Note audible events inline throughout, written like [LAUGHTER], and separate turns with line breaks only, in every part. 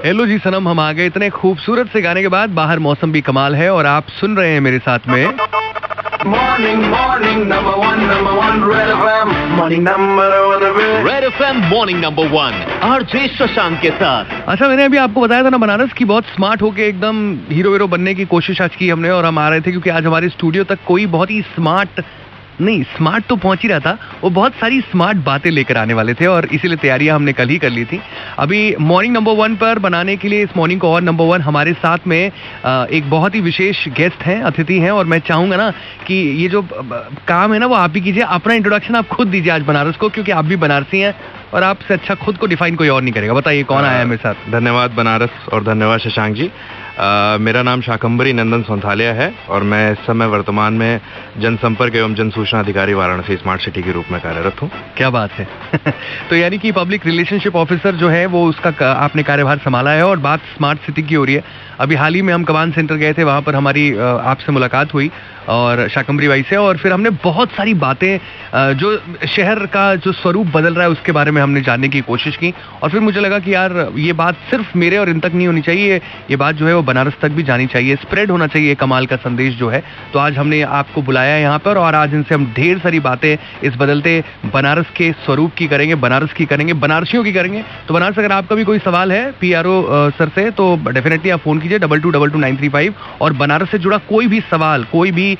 Hello जी सनम हम आ गए इतने खूबसूरत से गाने के बाद बाहर मौसम भी कमाल है और आप सुन रहे हैं मेरे साथ में
number one, number one, Red FM. Morning, number one, Red.
Red F M morning number one RJ Shashank के साथ
अच्छा मैंने अभी आपको बताया था ना बनारस की बहुत स्मार्ट होके एकदम हीरो हीरो बनने की कोशिश आज की हमने और हम आ रहे थे क्योंकि आज हमारे स्टूडियो तक कोई बहुत ही स्मार्ट नहीं स्मार्ट तो पहुँच ही रहा था। वो बहुत सारी स्मार्ट बातें लेकर आने वाले थे और इसीलिए तैयारियाँ हमने कल ही कर ली थी। अभी मॉर्निंग नंबर वन पर बनाने के लिए इस मॉर्निंग को और नंबर वन हमारे साथ में एक बहुत ही विशेष गेस्ट हैं अतिथि हैं और मैं चाहूँगा ना कि ये जो काम है ना वो आप ही कीजिए। अपना इंट्रोडक्शन आप खुद दीजिए आज बनारस को क्योंकि आप भी बनारसी हैं और आपसे अच्छा खुद को डिफाइन कोई और नहीं करेगा। बताइए कौन आया है मेरे साथ?
धन्यवाद बनारस और धन्यवाद शशांक जी। मेरा नाम शाकंबरी नंदन सोंथालिया है और मैं इस समय वर्तमान में जनसंपर्क एवं जन सूचना अधिकारी वाराणसी स्मार्ट सिटी के रूप में कार्यरत हूँ।
क्या बात है। [LAUGHS] तो यानी कि पब्लिक रिलेशनशिप ऑफिसर जो है, वो उसका आपने कार्यभार संभाला है और बात स्मार्ट सिटी की हो रही है। अभी हाल ही में हम कमान सेंटर गए थे, वहाँ पर हमारी आपसे मुलाकात हुई। और शाकंबरी भाई से, और फिर हमने बहुत सारी बातें जो शहर का जो स्वरूप बदल रहा है उसके बारे में हमने जानने की कोशिश की। और फिर मुझे लगा कि यार, ये बात सिर्फ़ मेरे और इन तक नहीं होनी चाहिए, ये बात जो है वो बनारस तक भी जानी चाहिए, स्प्रेड होना चाहिए कमाल का संदेश जो है। तो आज हमने आपको बुलाया है यहाँ पर, और आज इनसे हम ढेर सारी बातें इस बदलते बनारस के स्वरूप की करेंगे, बनारस की करेंगे, बनारसियों की करेंगे। तो बनारस, अगर आपका भी कोई सवाल है पीआरओ सर से तो डेफिनेटली आप फ़ोन कीजिए double two double two nine three five और बनारस से जुड़ा कोई भी सवाल, कोई भी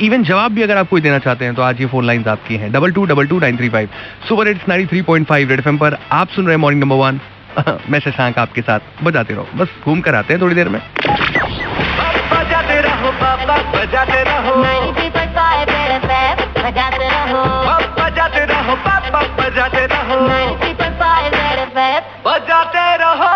इवन जवाब भी अगर आप कोई देना चाहते हैं तो आज ये फ़ोन लाइन आपकी हैं। Double two double two nine three five super hits nine three point five Red F पर। आप सुन रहे हैं मॉर्निंग नंबर वन मैं शशांक आपके साथ बजाते रहो। बस घूम कर आते हैं थोड़ी देर में।
बजाते रहो बजाते रहो।
93.5 Red FM, बजाते रहो।
बजाते रहो।